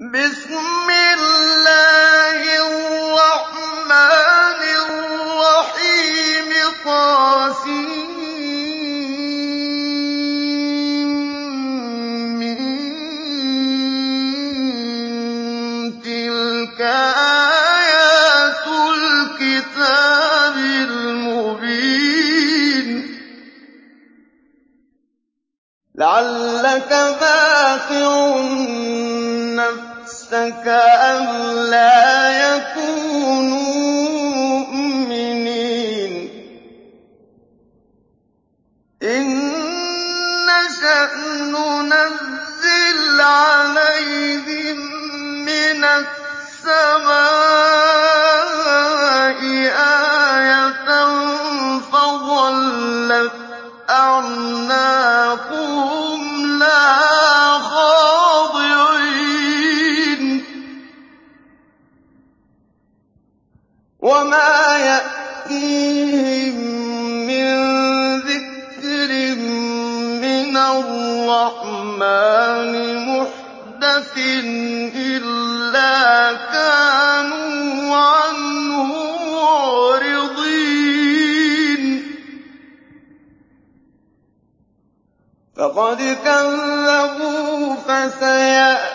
بِسْمِ اللَّهِ كَأَن لَّا فَقَدْ كَذَّبُوا فَسَيَعْلَمُونَ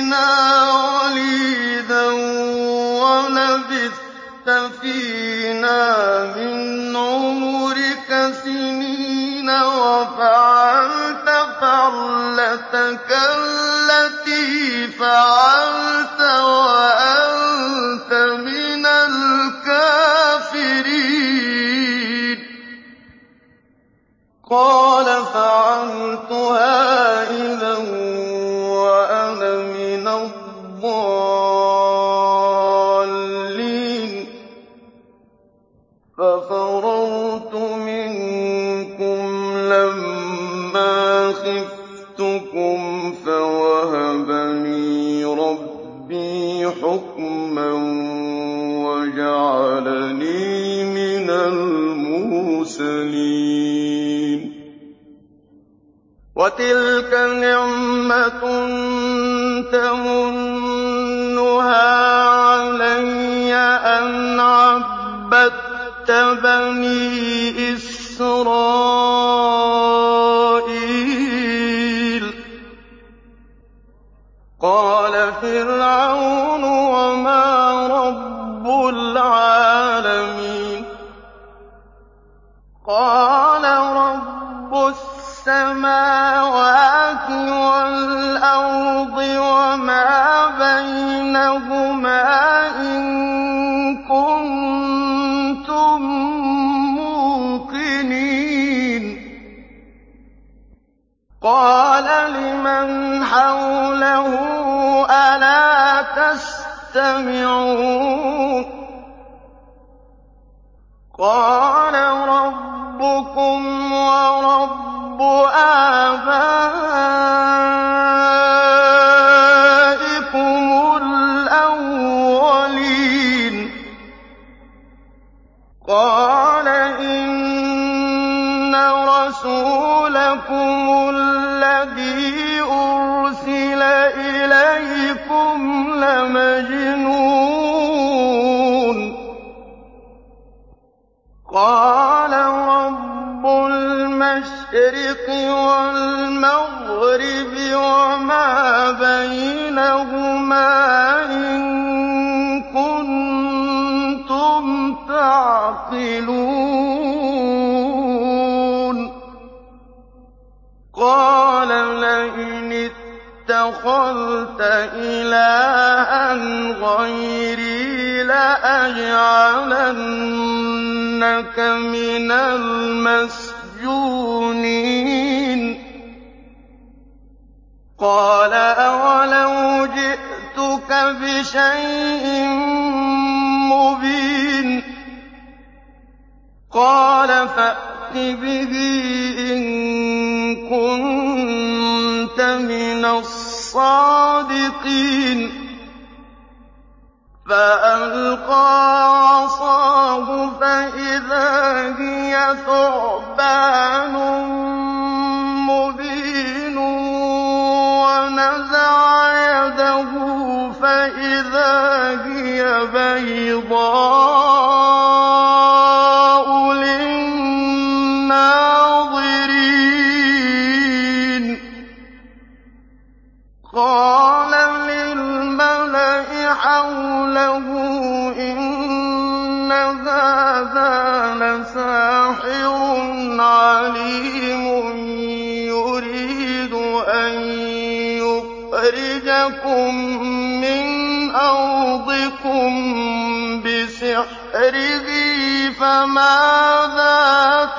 فِينَا وَلِيدًا وَلَبِثْتَ فِينَا مِنْ عُمُرِكَ سِنِينَ وَفَعَلْتَ فَعْلَتَكَ الَّتِي فَعَلْتَ وَأَنتَ مِنَ الْكَافِرِينَ. وَجَعَلَنِي مِنَ الْمُرْسَلِينَ. وَتِلْكَ نِعْمَةٌ تَمُنُّهَا عَلَيَّ أَنْ عَبَّدتَّ بَنِي إِسْرَائِيلَ. قَالَ رَبُّ السَّمَاوَاتِ وَالْأَرْضِ وَمَا بَيْنَهُمَا إِن كُنتُم مُّوقِنِينَ. قَالَ لِمَنْ حَوْلَهُ أَلَا تَسْتَمِعُونَ؟ قَالَ رَبُّكُمْ وَرَبُّ آبَائِكُمُ الْأَوَّلِينَ. الْمَشْرِقِ وَالْمَغْرِبِ وَمَا بَيْنَهُمَا إِن كُنتُمْ تَعْقِلُونَ. قَالَ لَئِنِ اتَّخَذْتَ إِلَٰهًا غَيْرِي لَأَجْعَلَنَّكَ مِنَ الْمَسْجُونِينَ قَالَ أَوَلَوْ جِئْتُكَ بِشَيْءٍ مُّبِينٍ قَالَ فَأْتِ بِهِ إِن كُنتَ مِنَ الصَّادِقِينَ فَأَلْقَىٰ عَصَاهُ فَإِذَا هِيَ ثُعْبَانٌ مُّبِينٌ وَنَزَعَ يَدَهُ فَإِذَا هِيَ بَيْضَاءُ يُخْرِجَكُم مِّنْ أَرْضِكُم بِسِحْرِهِ فَمَاذَا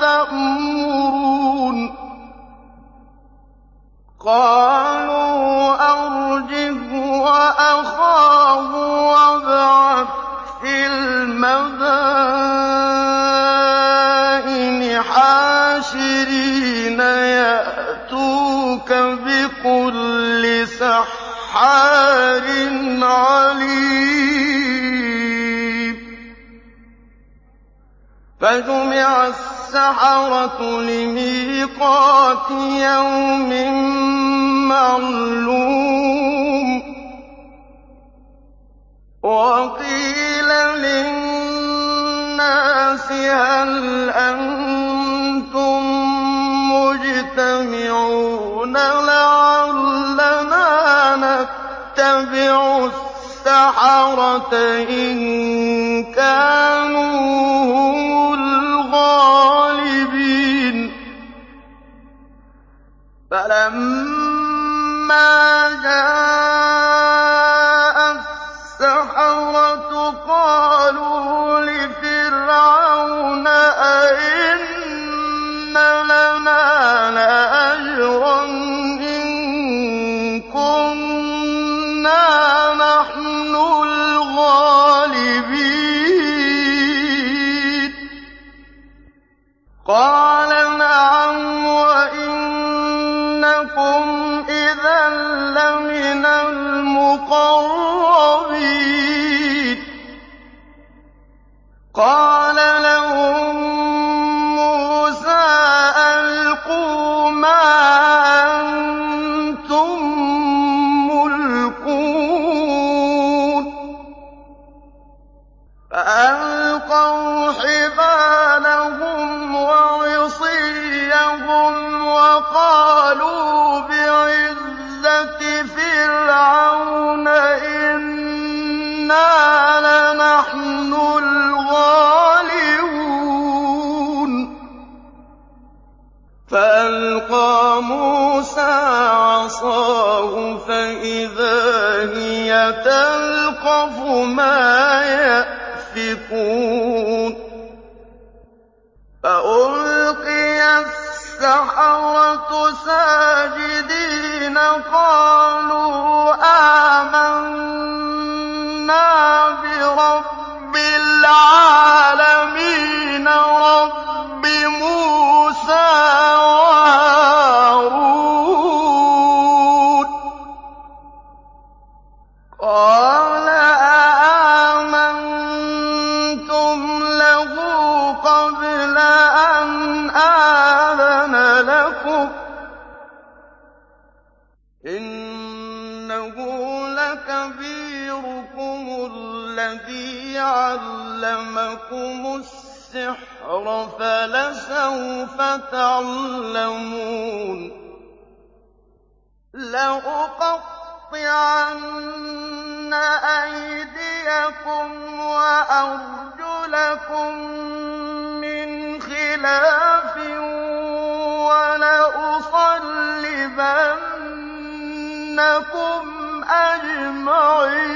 تَأْمُرُونَ قَالُوا أَرْجِهْ وَأَخَاهُ وَابْعَثْ فِي الْمَدَائِنِ عَلِيمٍ. فَجُمِعَ السَّحَرَةُ لِمِيقَاتِ يَوْمٍ مَّعْلُومٍ. وَقِيلَ لِلنَّاسِ هَلْ أَنتُم مُّجْتَمِعُونَ نَتَّبِعُ السَّحَرَةَ إِن كَانُوا هُمُ الْغَالِبِينَ. وَلَأُصَلِّبَنَّكُمْ أَجْمَعِينَ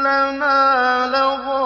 لَنَا لَغَائِظُونَ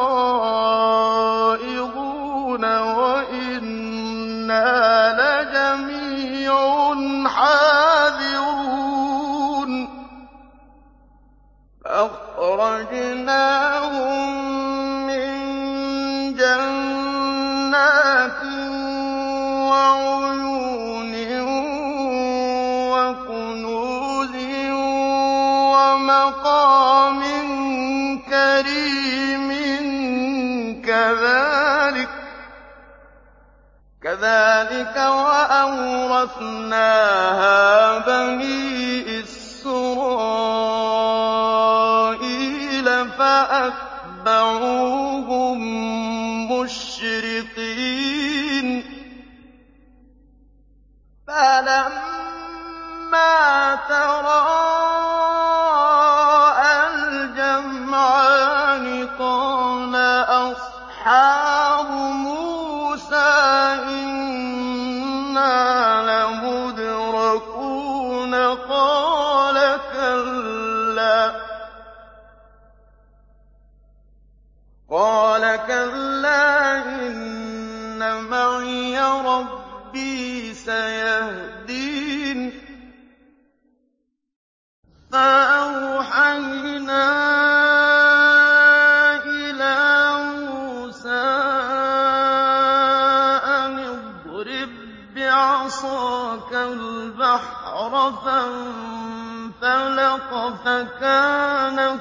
كَذَٰلِكَ وَأَوْرَثْنَاهَا بَنِي الْبَحْرَ ۖ فَانفَلَقَ فَكَانَ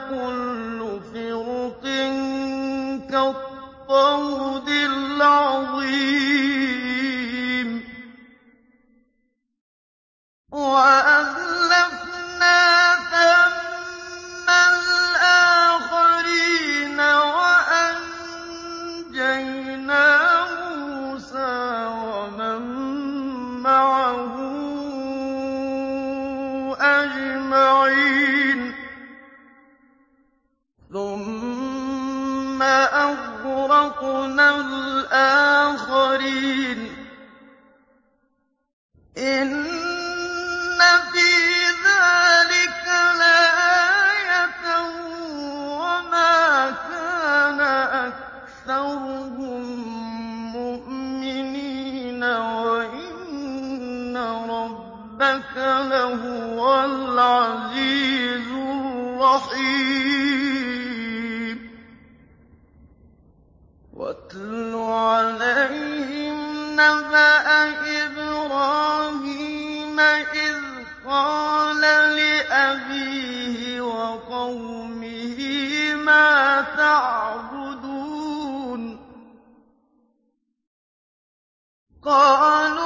قَالُوا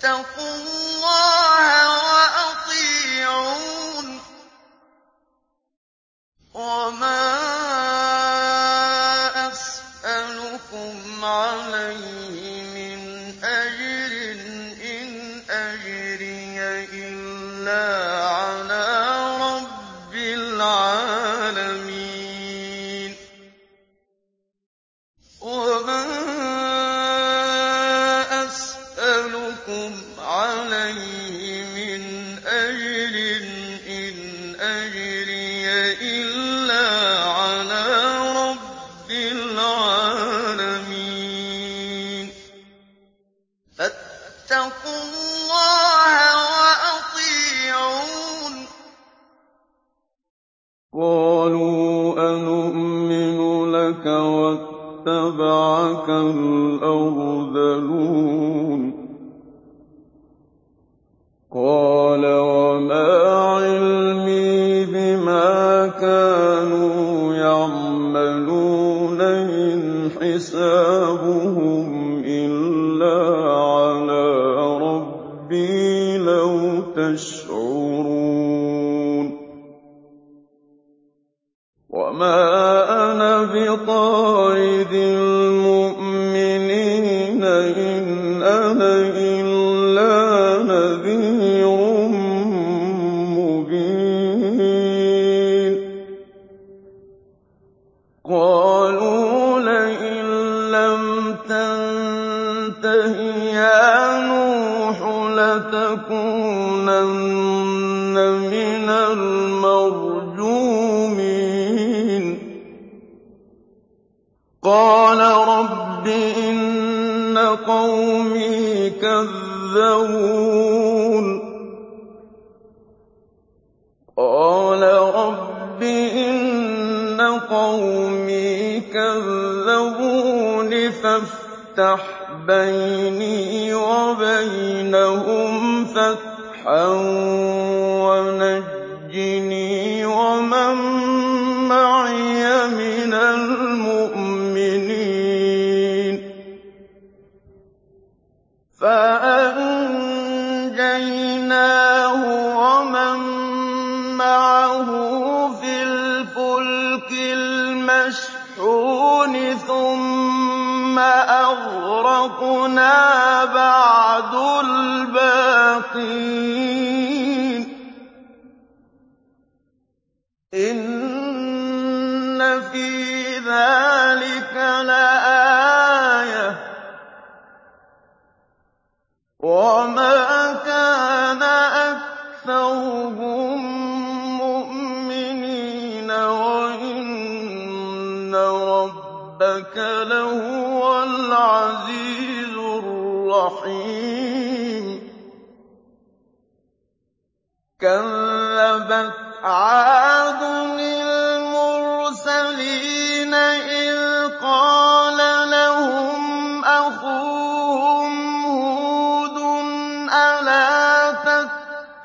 فَاتَّقُوا رَبَّكَ لَهُوَ الْعَزِيزُ الرَّحِيمُ. كَذَّبَتْ عَادٌ الْمُرْسَلِينَ قَالَ لَهُمْ أَخُوهُمْ هُودٌ أَلَا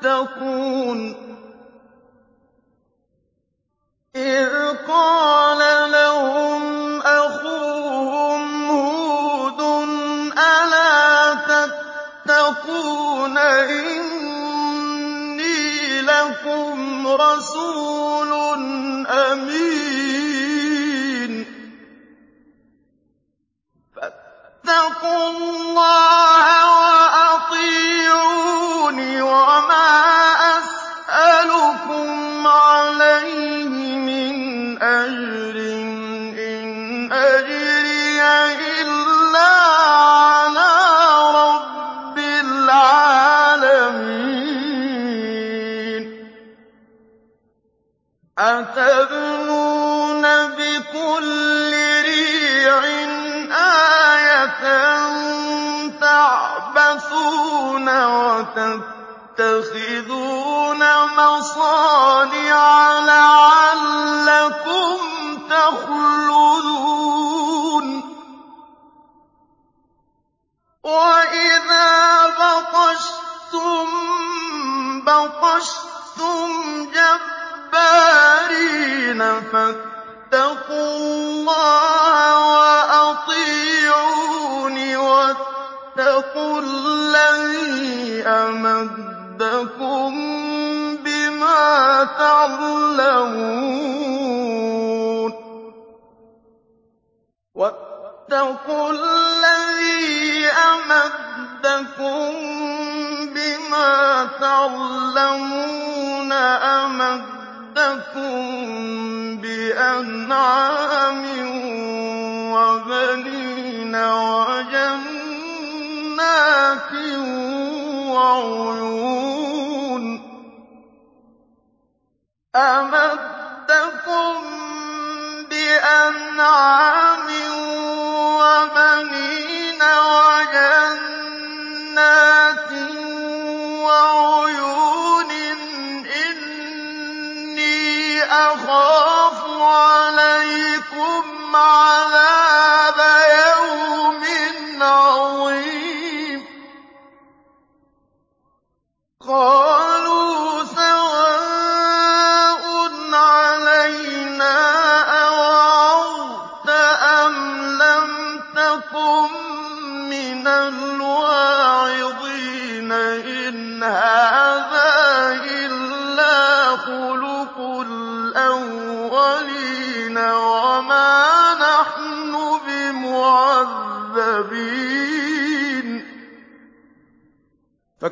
تَتَّقُونَ؟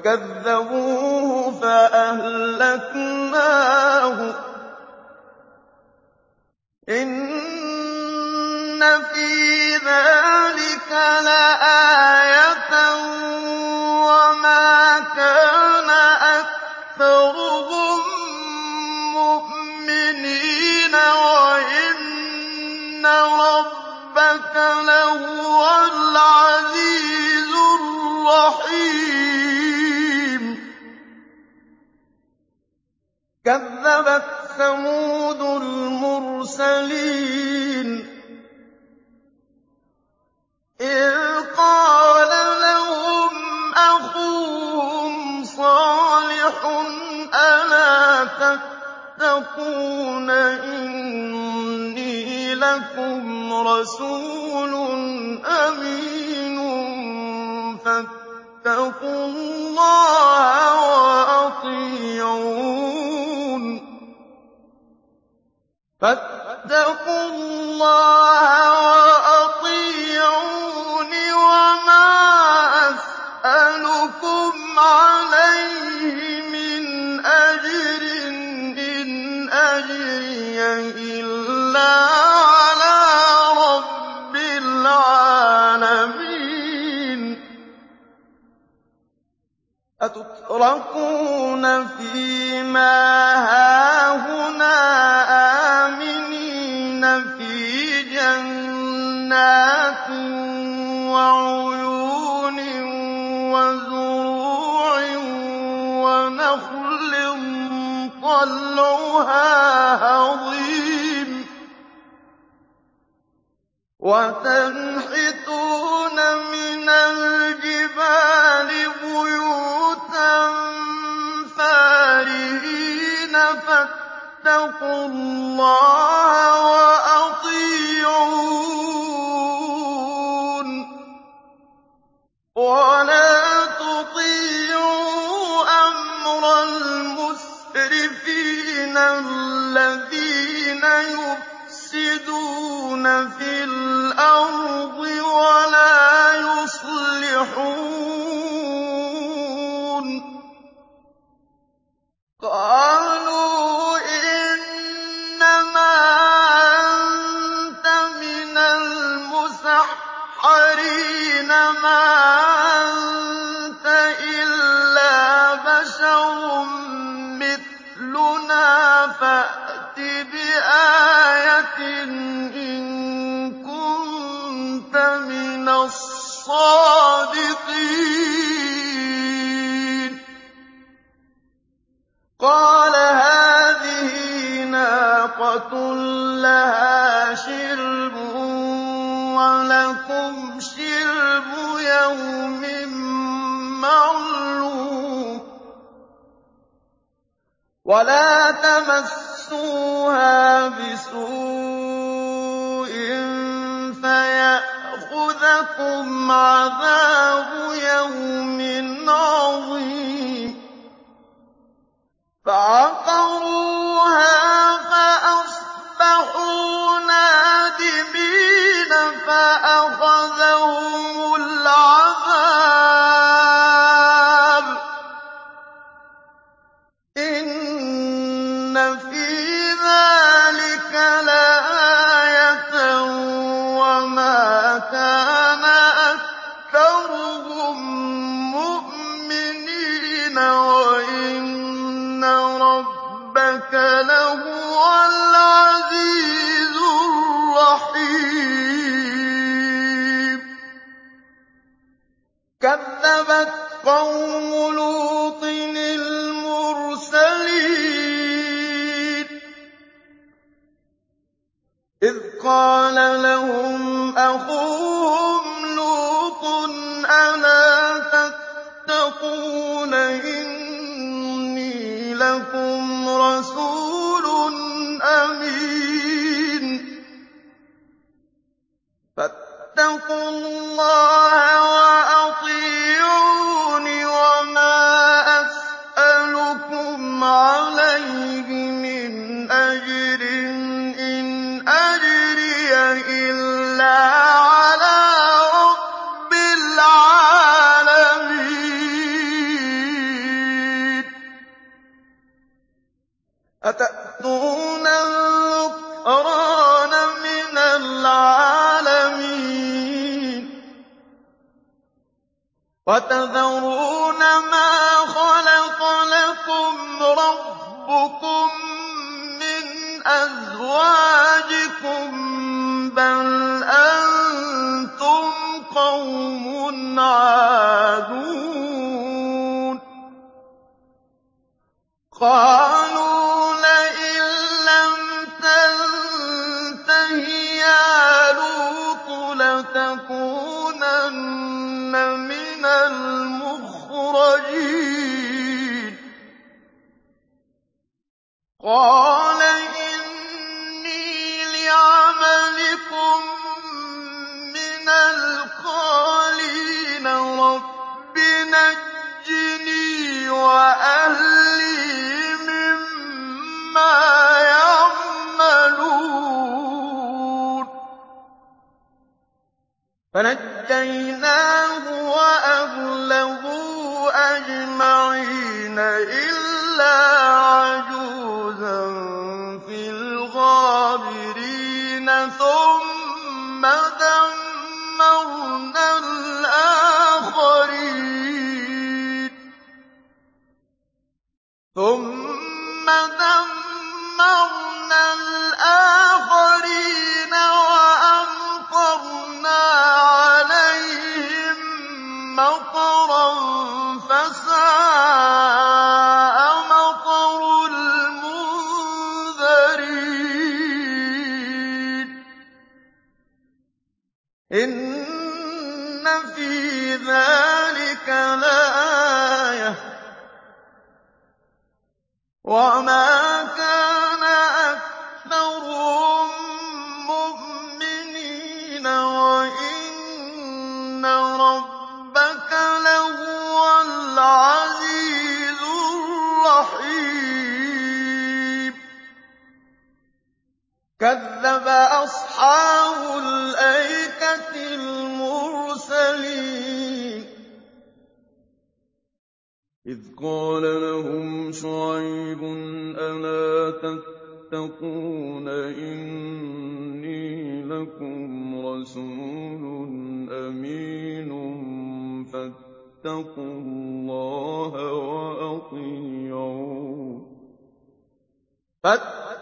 فكذبوه رَّسُولٌ أَمِينٌ فَاتَّقُوا اللَّهَ وَأَطِيعُونِ يُتْرَكُونَ فِي مَا هَاهُنَا آمِنِينَ فِي جَنَّاتٍ وَعُيُونٍ وَزُرُوعٍ وَنَخْلٍ طَلْعُهَا هَضِيمٌ وَتَنْحِتُونَ مِنَ الْجِبَالِ بُيُوتًا فَارِهِينَ فَاتَّقُوا اللَّهَ قَالَ لَهُمْ أَخُوهُمْ لُوطٌ أَلَا تَتَّقُونَ إِنِّي لَكُمْ رَسُولٌ أَمِينٌ لَكُم ۖ بَلْ أَنتُمْ قَوْمٌ عَادُونَ قَالُوا لَئِن لَّمْ تَنتَهِ يَا لُوطُ لَتَكُونَنَّ مِنَ الْمُخْرَجِينَ فَنَجَّيْنَاهُ كَذَّبَ أَصْحَابُ الْأَيْكَةِ الْمُرْسَلِينَ. إِذْ قَالَ لَهُمْ شُعَيْبٌ أَلَا تَتَّقُونَ إِنِّي لَكُمْ رَسُولٌ أَمِينٌ فَاتَّقُوا اللَّهَ وَأَطِيعُونِ ۖ.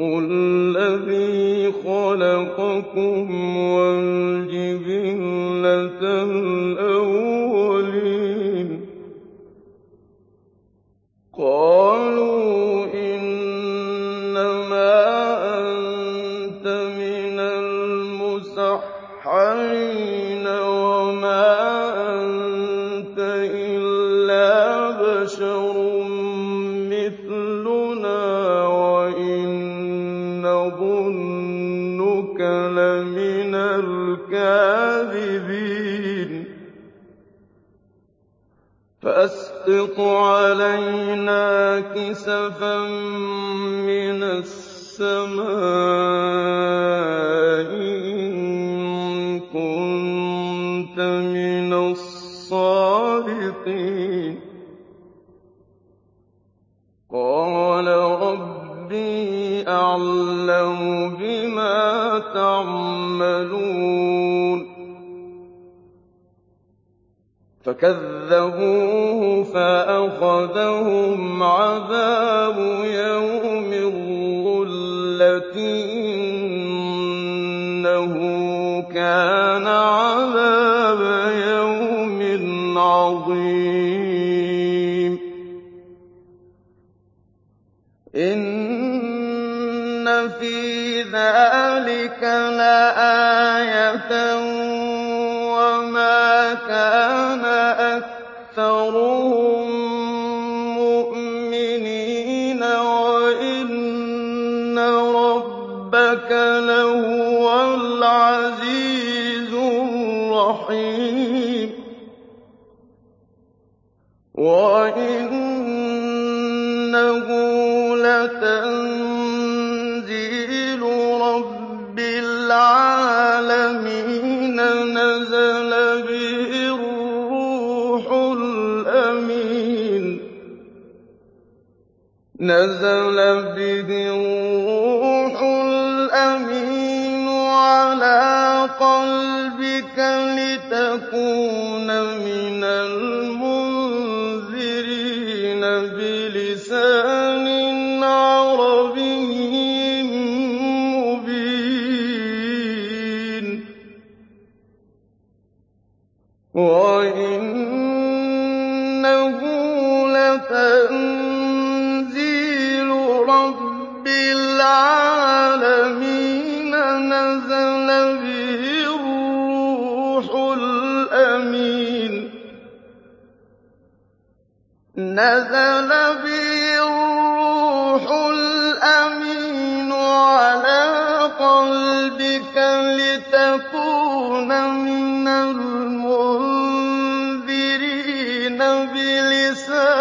الَّذِي خَلَقَكُمْ وَالْجِبِلَّةَ الْأَوَّلِينَ فَأَسْقِطْ عَلَيْنَا كِسَفًا مِّنَ السَّمَاءِ إِن كُنتَ مِنَ الصَّادِقِينَ. قَالَ رَبِّي أَعْلَمُ بِمَا تَعْمَلُونَ. فَكَذَّبُوهُ فَأَخَذَهُمْ عَذَابُ يَوْمِ الظُّلَّةِ ۚ إِنَّهُ كَانَ عَذَابَ يَوْمٍ عَظِيمٍ. إِنَّ فِي ذَٰلِكَ لَآيَةً ۖ وَمَا كَانَ أَكْثَرُهُم بِلِسَانٍ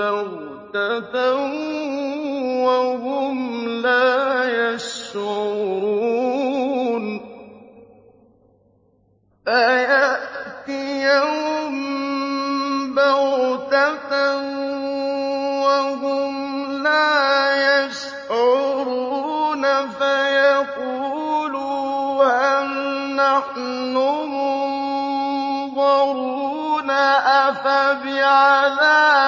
بَغْتَةً وَهُمْ لَا يَشْعُرُونَ فَيَأْتِيَهُم بَغْتَةً وَهُمْ لَا يَشْعُرُونَ فَيَقُولُوا هَلْ نَحْنُ مُنظَرُونَ أَفَبِعَذَابِنَا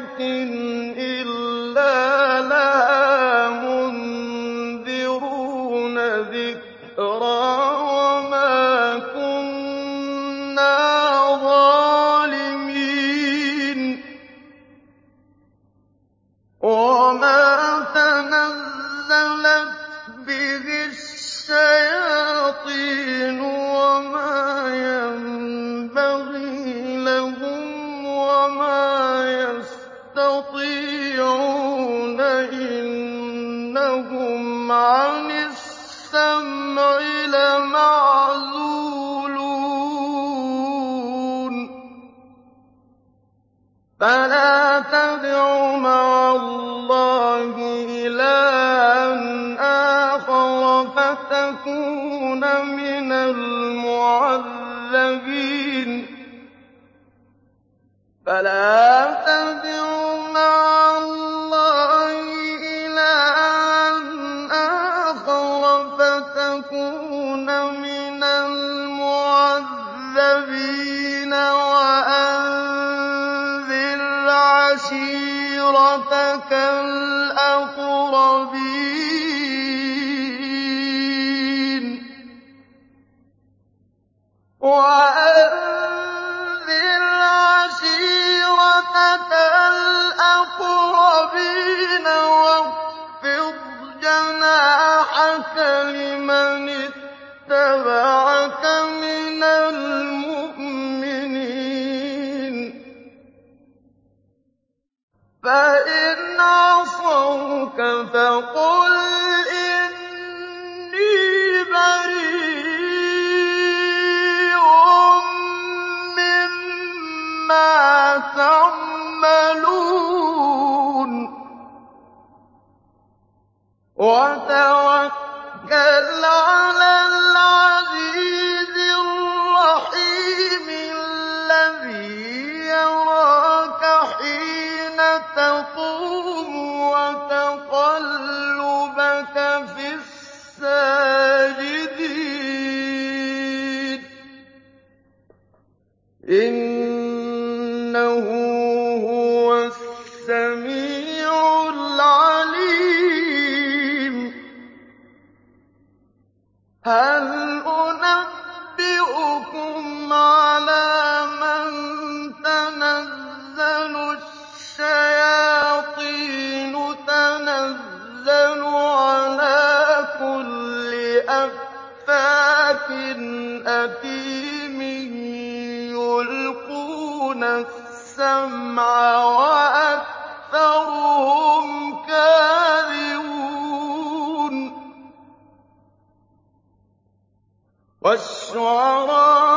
آيَةٍ الْأَقْرَبِينَ وَاخْفِضْ جَنَاحَكَ لِمَنِ اتَّبَعَكَ مِنَ الْمُؤْمِنِينَ فَإِنْ عَصَوْكَ فَقُلْ إِنِّي بَرِيءٌ مِّمَّا تَعْمَلُونَ وَتَوَكَّلْ عَلَى الْعَزِيزِ الرَّحِيمِ الَّذِي يَرَاكَ حِينَ تَقُومُ وَتَقَلُّبَكَ فِي السَّاجِدِينَ. هَلْ وَالشُّعَرَاءُ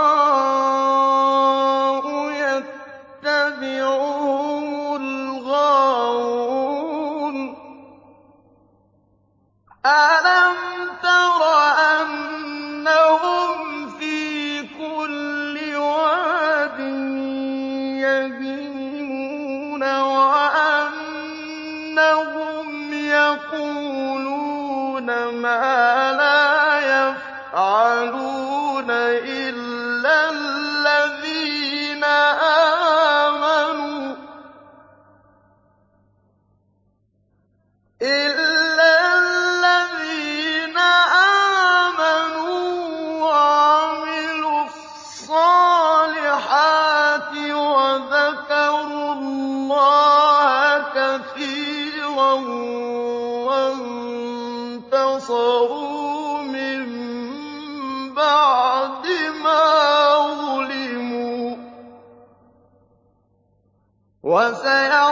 يَعْلَمُونَ